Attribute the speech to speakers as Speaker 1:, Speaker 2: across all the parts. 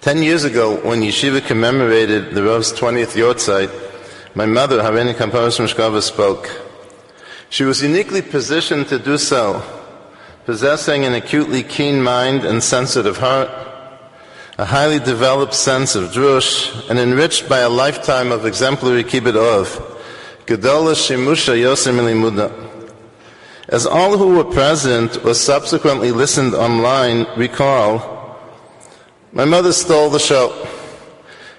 Speaker 1: Ten years ago, when Yeshiva commemorated the Rav's 20th Yortzeit, my mother, Harini Kamparas Mishkava, spoke. She was uniquely positioned to do so, possessing an acutely keen mind and sensitive heart, a highly developed sense of drush, and enriched by a lifetime of exemplary kibbut of, gedola shimusha yosim limuda. As all who were present or subsequently listened online recall, my mother stole the show.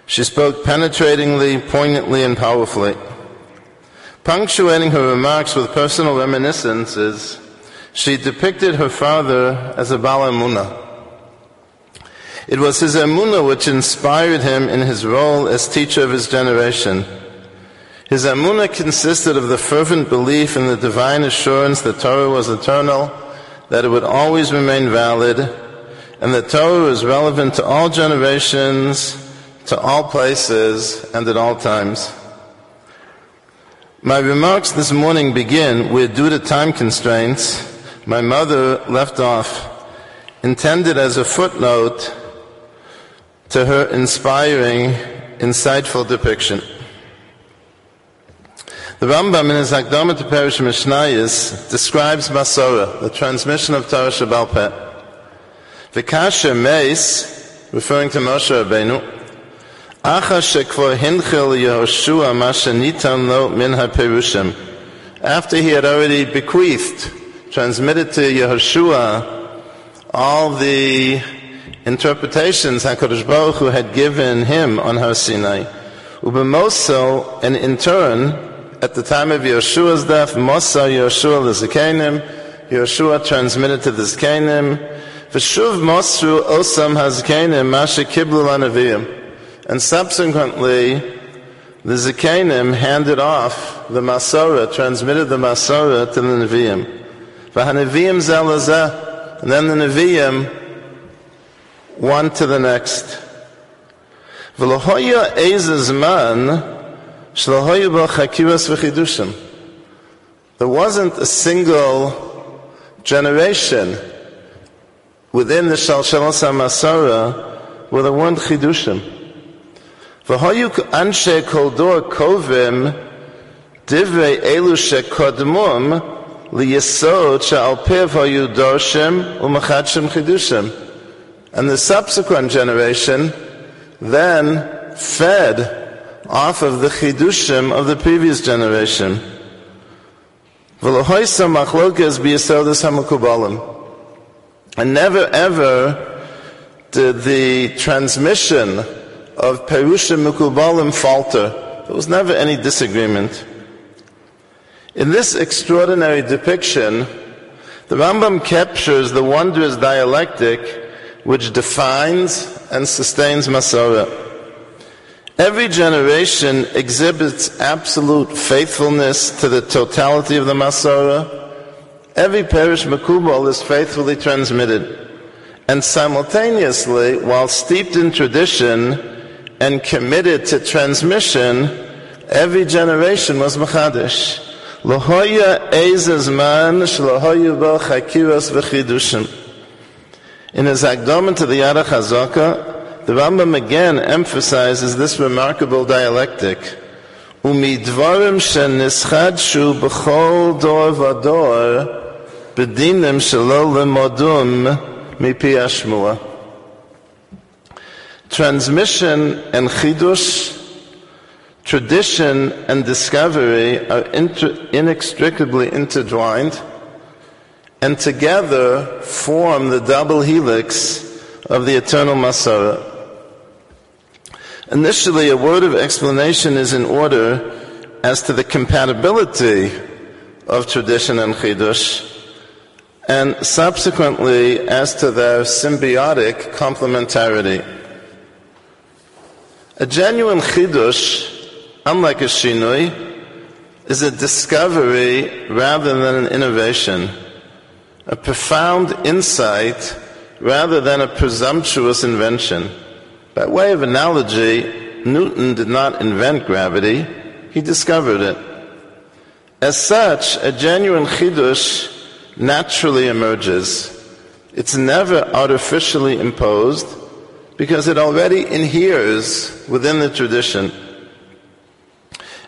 Speaker 1: She spoke penetratingly, poignantly, and powerfully. Punctuating her remarks with personal reminiscences, she depicted her father as a Balamuna. It was his Amunah which inspired him in his role as teacher of his generation. His Amunah consisted of the fervent belief in the divine assurance that Torah was eternal, that it would always remain valid, and that Torah was relevant to all generations, to all places, and at all times. My remarks this morning begin with due to time constraints, my mother left off, intended as a footnote to her inspiring, insightful depiction. The Rambam in his Akdama to Perish Mishnayis describes Masora, the transmission of Torah Shabbal Peh. Meis, referring to Moshe Rabbeinu, Acha shekvor hinchil Yehoshua mashanitan lo min ha-perushim. After he had already bequeathed, transmitted to Yehoshua all the interpretations HaKadosh Baruch Hu had given him on Har Sinai. Ubemoso, and in turn, at the time of Yeshua's death, Mosa Yeshua l'Zikenim, Yeshua transmitted to the Zikenim, V'shuv Mosru Osam HaZikenim Masha Kiblu. And subsequently, the Zikanim handed off the Masorah, transmitted the Masorah to the Nevi'im. V'haneviyim zelazah. And then the Nevi'im, one to the next. V'lohoya ezazman. There wasn't a single generation within the Shalshalas HaMasara where there weren't chidushim. V'hoyu anshe kol dor kovim divrei elu shekodmum liyesod she'al piv hoyu dorshim u'machadshim chidushim. And the subsequent generation then fed off of the chidushim of the previous generation. And never ever did the transmission of Perusha Mukubalim falter. There was never any disagreement. In this extraordinary depiction, the Rambam captures the wondrous dialectic which defines and sustains Masorah. Every generation exhibits absolute faithfulness to the totality of the Masorah. Every parish Makubal is faithfully transmitted. And simultaneously, while steeped in tradition, and committed to transmission, every generation was Machadish. Lohoya ezazman shlohoyu bo chakiras v'chidushim. In his Akdama to the Yad HaChazaka, the Rambam again emphasizes this remarkable dialectic. Transmission and chidush, tradition and discovery are inter- inextricably intertwined and together form the double helix of the eternal Masara. Initially, a word of explanation is in order as to the compatibility of tradition and chidush, and subsequently as to their symbiotic complementarity. A genuine chidush, unlike a shinui, is a discovery rather than an innovation, a profound insight rather than a presumptuous invention. By way of analogy, Newton did not invent gravity, he discovered it. As such, a genuine chidush naturally emerges. It's never artificially imposed because it already inheres within the tradition.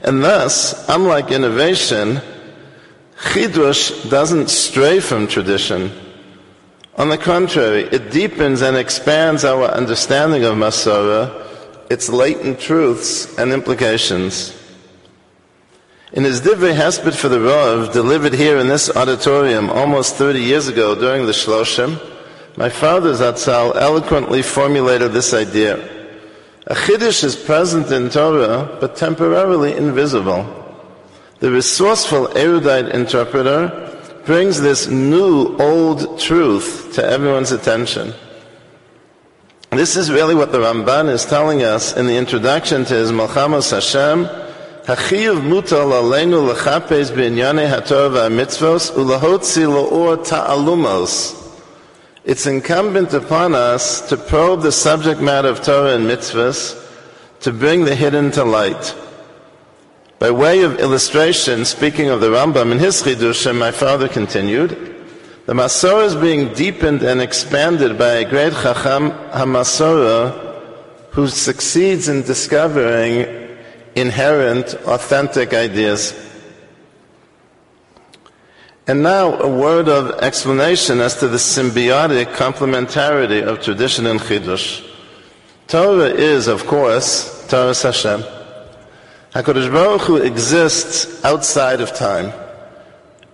Speaker 1: And thus, unlike innovation, Chidush doesn't stray from tradition. On the contrary, it deepens and expands our understanding of Masorah, its latent truths and implications. In his Divrei Hesped for the Rav, delivered here in this auditorium almost 30 years ago during the Shloshim, my father Zatzal eloquently formulated this idea. A Chiddush is present in Torah, but temporarily invisible. The resourceful erudite interpreter brings this new old truth to everyone's attention. This is really what the Ramban is telling us in the introduction to his Milchamos Hashem, Hachiv mutal aleinu lechapes b'inyane haTorah v'amitzvos ulahotzi lo'or ta'alumos. It's incumbent upon us to probe the subject matter of Torah and mitzvahs, to bring the hidden to light. By way of illustration, speaking of the Rambam in his Chidushim, my father continued, the Masorah is being deepened and expanded by a great Chacham HaMasorah who succeeds in discovering inherent, authentic ideas. And now a word of explanation as to the symbiotic complementarity of tradition and chidush. Torah is, of course, Torah Hashem. Hakadosh Baruch Hu exists outside of time.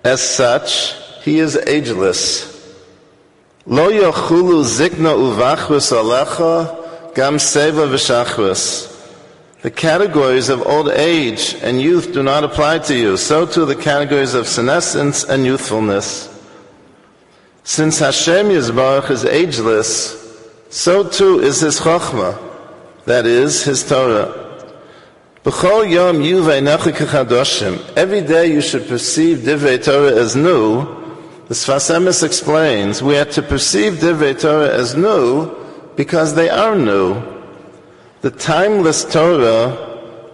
Speaker 1: As such, he is ageless. Lo yachulu zikna uvachus alecha gam seva v'shachvus. The categories of old age and youth do not apply to you. So too the categories of senescence and youthfulness. Since Hashem Yisbarach is ageless, so too is His Chokhmah, that is, His Torah. Every day you should perceive Divrei Torah as new. The Sfas Emes explains, we are to perceive Divrei Torah as new because they are new. The timeless Torah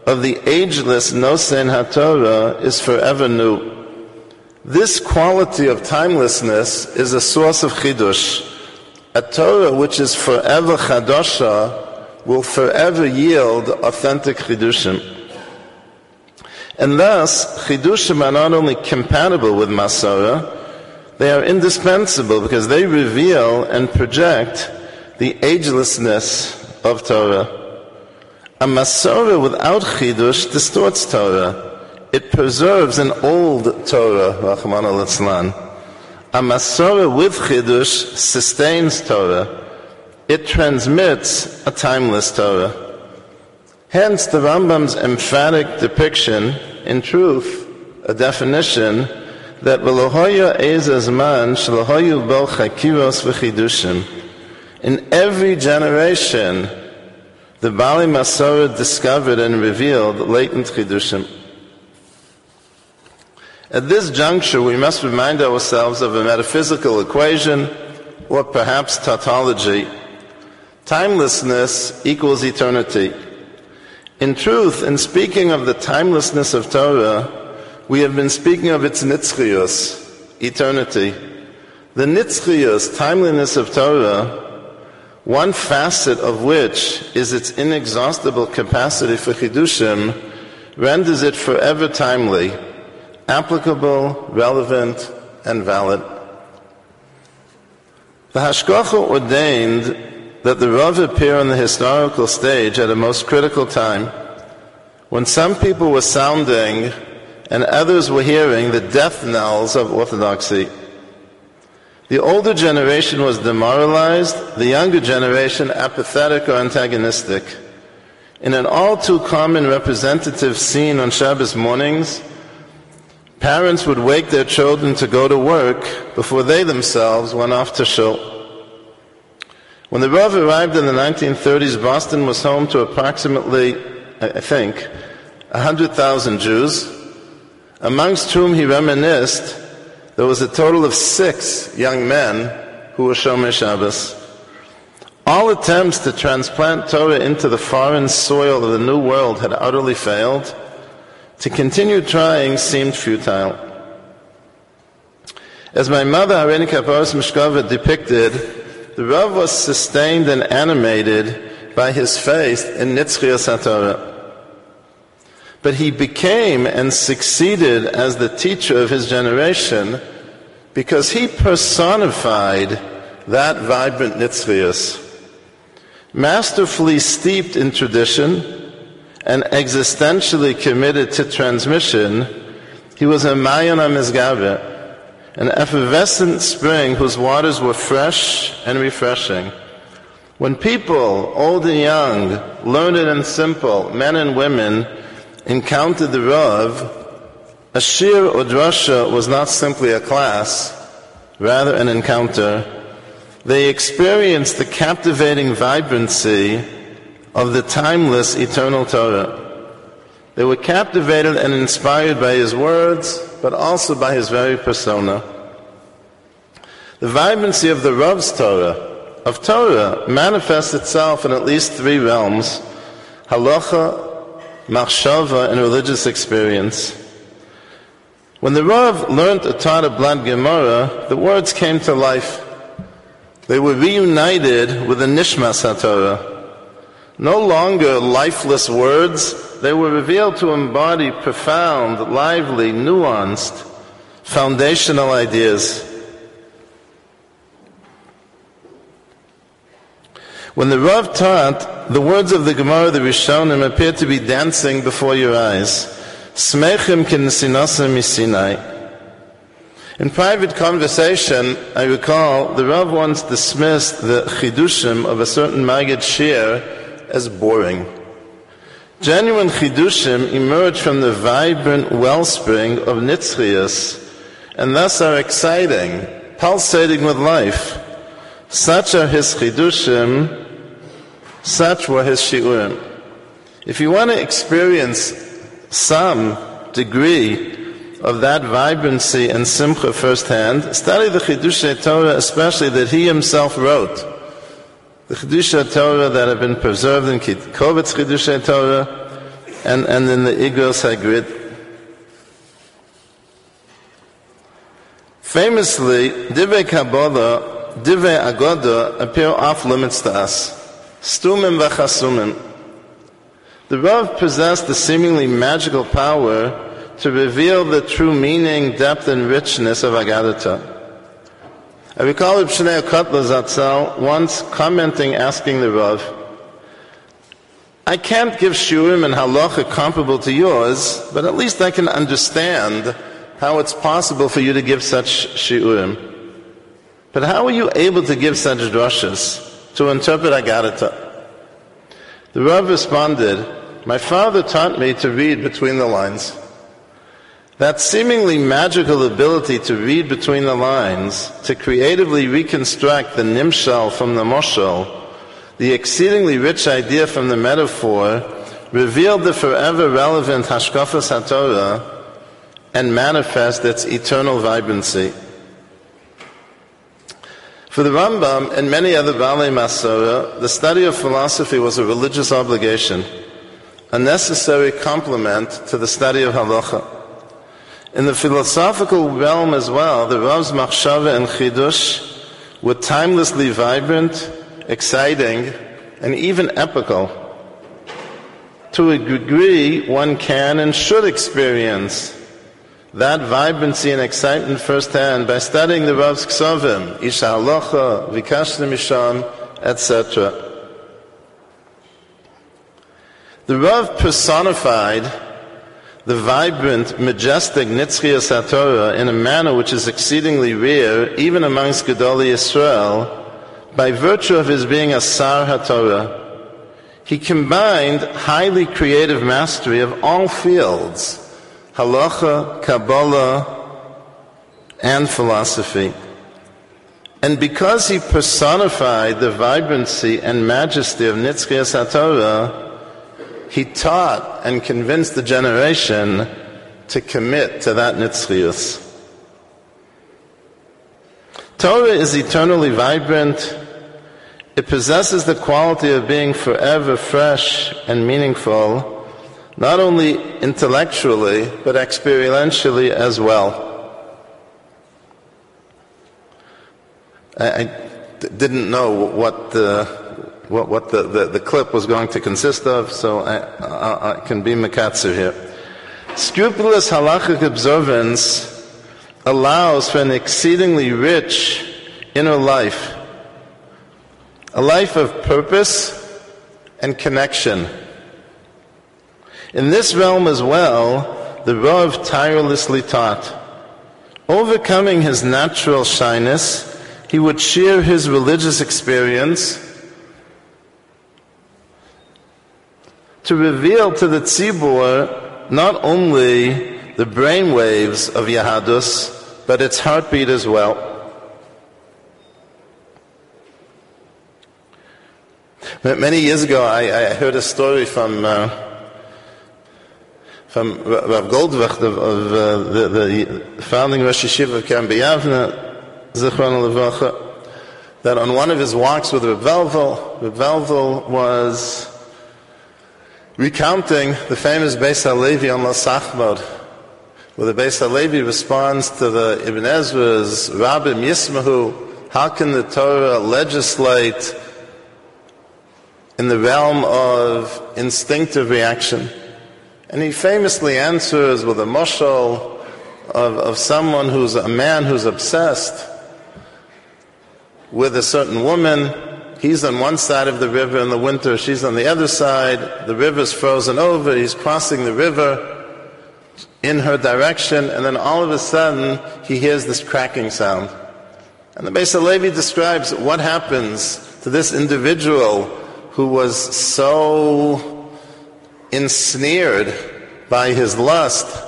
Speaker 1: of the ageless Nosen HaTorah is forever new. This quality of timelessness is a source of chidush. A Torah which is forever chadosha will forever yield authentic chidushim. And thus, chidushim are not only compatible with Masorah, they are indispensable because they reveal and project the agelessness of Torah. A Masorah without Chidush distorts Torah. It preserves an old Torah, Rahman al A Masorah with Chidush sustains Torah. It transmits a timeless Torah. Hence the Rambam's emphatic depiction, in truth, a definition that Velohoya Ezazman Shalohoyu Bel Chakiros V'Chidushim. In every generation, the Bali Masorah discovered and revealed latent chidushim. At this juncture, we must remind ourselves of a metaphysical equation, or perhaps tautology. Timelessness equals eternity. In truth, in speaking of the timelessness of Torah, we have been speaking of its nitzchius, eternity. The nitzchius, timeliness of Torah, one facet of which is its inexhaustible capacity for chidushim, renders it forever timely, applicable, relevant, and valid. The Hashgacha ordained that the Rav appear on the historical stage at a most critical time, when some people were sounding and others were hearing the death knells of orthodoxy. The older generation was demoralized, the younger generation apathetic or antagonistic. In an all too common representative scene on Shabbos mornings, parents would wake their children to go to work before they themselves went off to shul. When the Rav arrived in the 1930s, Boston was home to approximately, I think, 100,000 Jews, amongst whom he reminisced there was a total of six young men who were Shomer Shabbos. All attempts to transplant Torah into the foreign soil of the New World had utterly failed. To continue trying seemed futile. As my mother, Harini Kaparos Mishkova, depicted, the Rav was sustained and animated by his faith in Nitzchia Satorah. But he became and succeeded as the teacher of his generation because he personified that vibrant Nitzchias. Masterfully steeped in tradition and existentially committed to transmission, he was a Mayan an effervescent spring whose waters were fresh and refreshing. When people, old and young, learned and simple, men and women, encountered the Rav, a shir or drasha was not simply a class, rather an encounter. They experienced the captivating vibrancy of the timeless eternal Torah. They were captivated and inspired by his words, but also by his very persona. The vibrancy of the Rav's Torah, of Torah, manifests itself in at least three realms halacha, machshava, and religious experience. When the Rav learned a Torah Blad Gemara, the words came to life. They were reunited with the Nishmas HaTorah. No longer lifeless words, they were revealed to embody profound, lively, nuanced, foundational ideas. When the Rav taught, the words of the Gemara, the Rishonim, appeared to be dancing before your eyes. Smechim misinai. In private conversation, I recall the Rav once dismissed the chidushim of a certain Maggid Shir as boring. Genuine chidushim emerge from the vibrant wellspring of nitzchias and thus are exciting, pulsating with life. Such are his chidushim, such were his shiurim. If you want to experience some degree of that vibrancy and simcha firsthand, study the Chidush Torah, especially that he himself wrote the Chidusha Torah that have been preserved in Kovetz Chidusha Torah and, and in the Igros Hagrid. Famously, Divrei Kabbalah, Divrei Agoda appear off limits to us. Stumim v'chasumim. The Rav possessed the seemingly magical power to reveal the true meaning, depth, and richness of Agadata. I recall Reb Shneur Kotler Zatzal once commenting, asking the Rav, I can't give shurim and halacha comparable to yours, but at least I can understand how it's possible for you to give such shiurim. But how are you able to give such drushes to interpret Agadata? The Rav responded, My father taught me to read between the lines. That seemingly magical ability to read between the lines, to creatively reconstruct the nimshal from the moshel, the exceedingly rich idea from the metaphor, revealed the forever relevant hashkafas haTorah and manifest its eternal vibrancy. For the Rambam and many other Balei Masora, the study of philosophy was a religious obligation, a necessary complement to the study of halacha. In the philosophical realm as well, the Rav's Machshava and Chidush were timelessly vibrant, exciting, and even epical. To a degree, one can and should experience that vibrancy and excitement firsthand by studying the Rav's Ksavim, Isha Halacha, Vikashna Misham, etc. The Rav personified the vibrant, majestic Nitzchia Satorah in a manner which is exceedingly rare, even amongst Gedali Israel, by virtue of his being a Sar HaTorah. He combined highly creative mastery of all fields, halacha, Kabbalah, and philosophy. And because he personified the vibrancy and majesty of Nitzchia Satorah, he taught and convinced the generation to commit to that nitzchius. Torah is eternally vibrant. It possesses the quality of being forever fresh and meaningful, not only intellectually, but experientially as well. I, didn't know what the, what, what the, the, the, clip was going to consist of, so I, I, I can be Makatsu here. Scrupulous halachic observance allows for an exceedingly rich inner life, a life of purpose and connection. In this realm as well, the Rav tirelessly taught. Overcoming his natural shyness, he would share his religious experience to reveal to the tzibur not only the brain waves of Yahadus, but its heartbeat as well. Many years ago, I, I heard a story from uh, from Rav Goldvicht of, of uh, the, the, founding Rosh Yeshiva of Kerem B'Yavne, Zichron Levacha, that on one of his walks with Rav Velvel, Rav Velvel was recounting the famous Beis HaLevi on Lasachmod, where the Beis HaLevi responds to the Ibn Ezra's Rabbim Yismahu, how can the Torah legislate in the realm of instinctive reaction. And he famously answers with a mushal of, of someone who's a man who's obsessed with a certain woman. He's on one side of the river in the winter, she's on the other side. The river's frozen over, he's crossing the river in her direction, and then all of a sudden he hears this cracking sound. And the Beis Levi describes what happens to this individual who was so ensnared by his lust,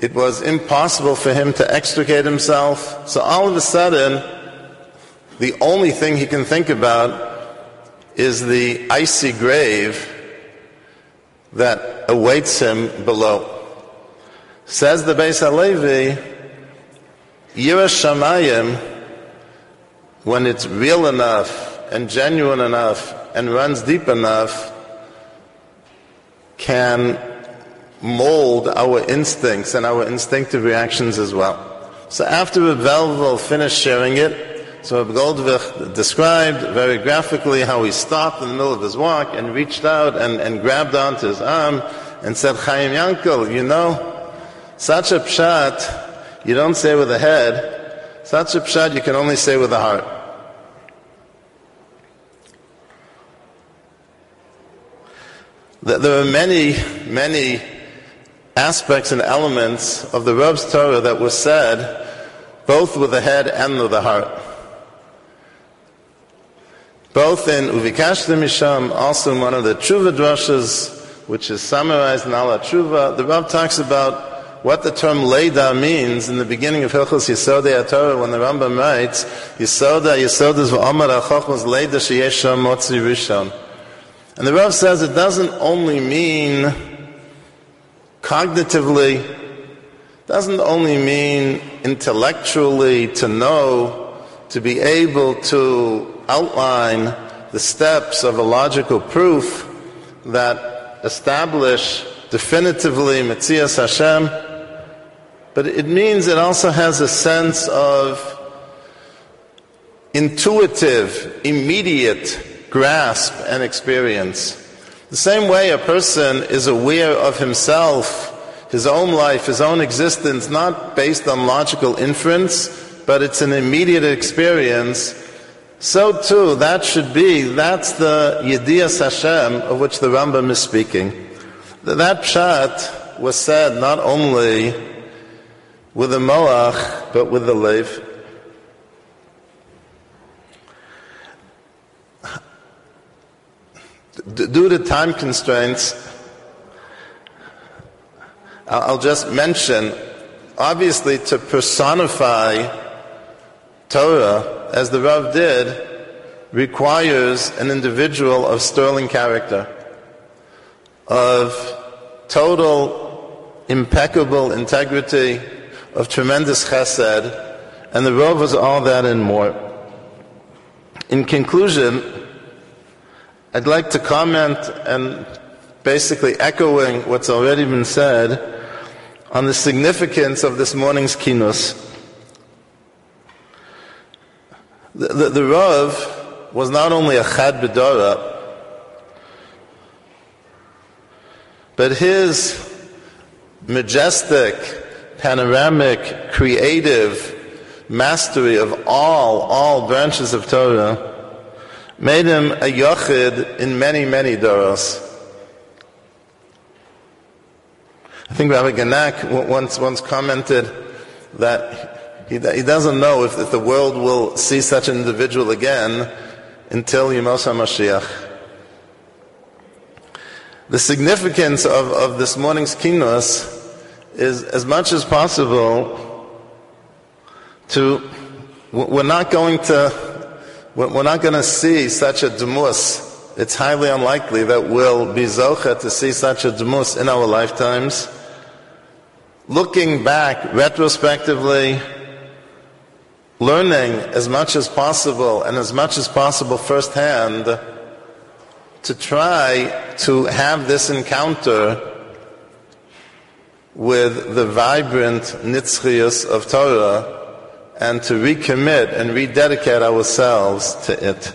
Speaker 1: it was impossible for him to extricate himself. So all of a sudden, the only thing he can think about is the icy grave that awaits him below. Says the Beis Halevi, Yira Shamayim, when it's real enough and genuine enough and runs deep enough can mold our instincts and our instinctive reactions as well. So after Velvel finished sharing it, so Goldvicht described very graphically how he stopped in the middle of his walk and reached out and, and grabbed onto his arm and said, Chaim Yankel, you know, such a pshat you don't say with the head, such a pshat you can only say with the heart. There are many, many aspects and elements of the Reb's Torah that were said both with the head and with the heart. Both in Uvikashta Misham, also in one of the Tshuva drushes, which is summarized in Ala Tshuva, the Rav talks about what the term Leda means in the beginning of Hilchos Yisodei HaTorah when the Rambam writes, Yisoda, Yisodas v'omar ha'chochmas Leda sheyesh motzi rishon. And the Rav says it doesn't only mean cognitively, doesn't only mean intellectually to know, to be able to outline the steps of a logical proof that establish definitively Metzias Hashem, but it means it also has a sense of intuitive, immediate grasp and experience. The same way a person is aware of himself, his own life, his own existence, not based on logical inference, but it's an immediate experience. So too, that should be, that's the Yediyas Hashem of which the Rambam is speaking. That pshat was said not only with the moach, but with the lev. due to time constraints, I'll just mention, obviously, to personify Torah, as the Rav did, requires an individual of sterling character, of total, impeccable integrity, of tremendous chesed, and the Rav was all that and more. In conclusion, I'd like to comment and basically echoing what's already been said on the significance of this morning's kinos. The, the, Rav was not only a Chad B'Dara, but his majestic, panoramic, creative mastery of all, all branches of Torah made him a Yochid in many, many Doros. I think Rabbi Genack once, once commented that he, he doesn't know if, if the world will see such an individual again until Yemos HaMashiach. The significance of, of this morning's kinos is as much as possible to, we're not going to, we're not going to see such a demus. It's highly unlikely that we'll be zocha to see such a demus in our lifetimes. Looking back retrospectively, learning as much as possible and as much as possible firsthand to try to have this encounter with the vibrant nitzchius of Torah and to recommit and rededicate ourselves to it.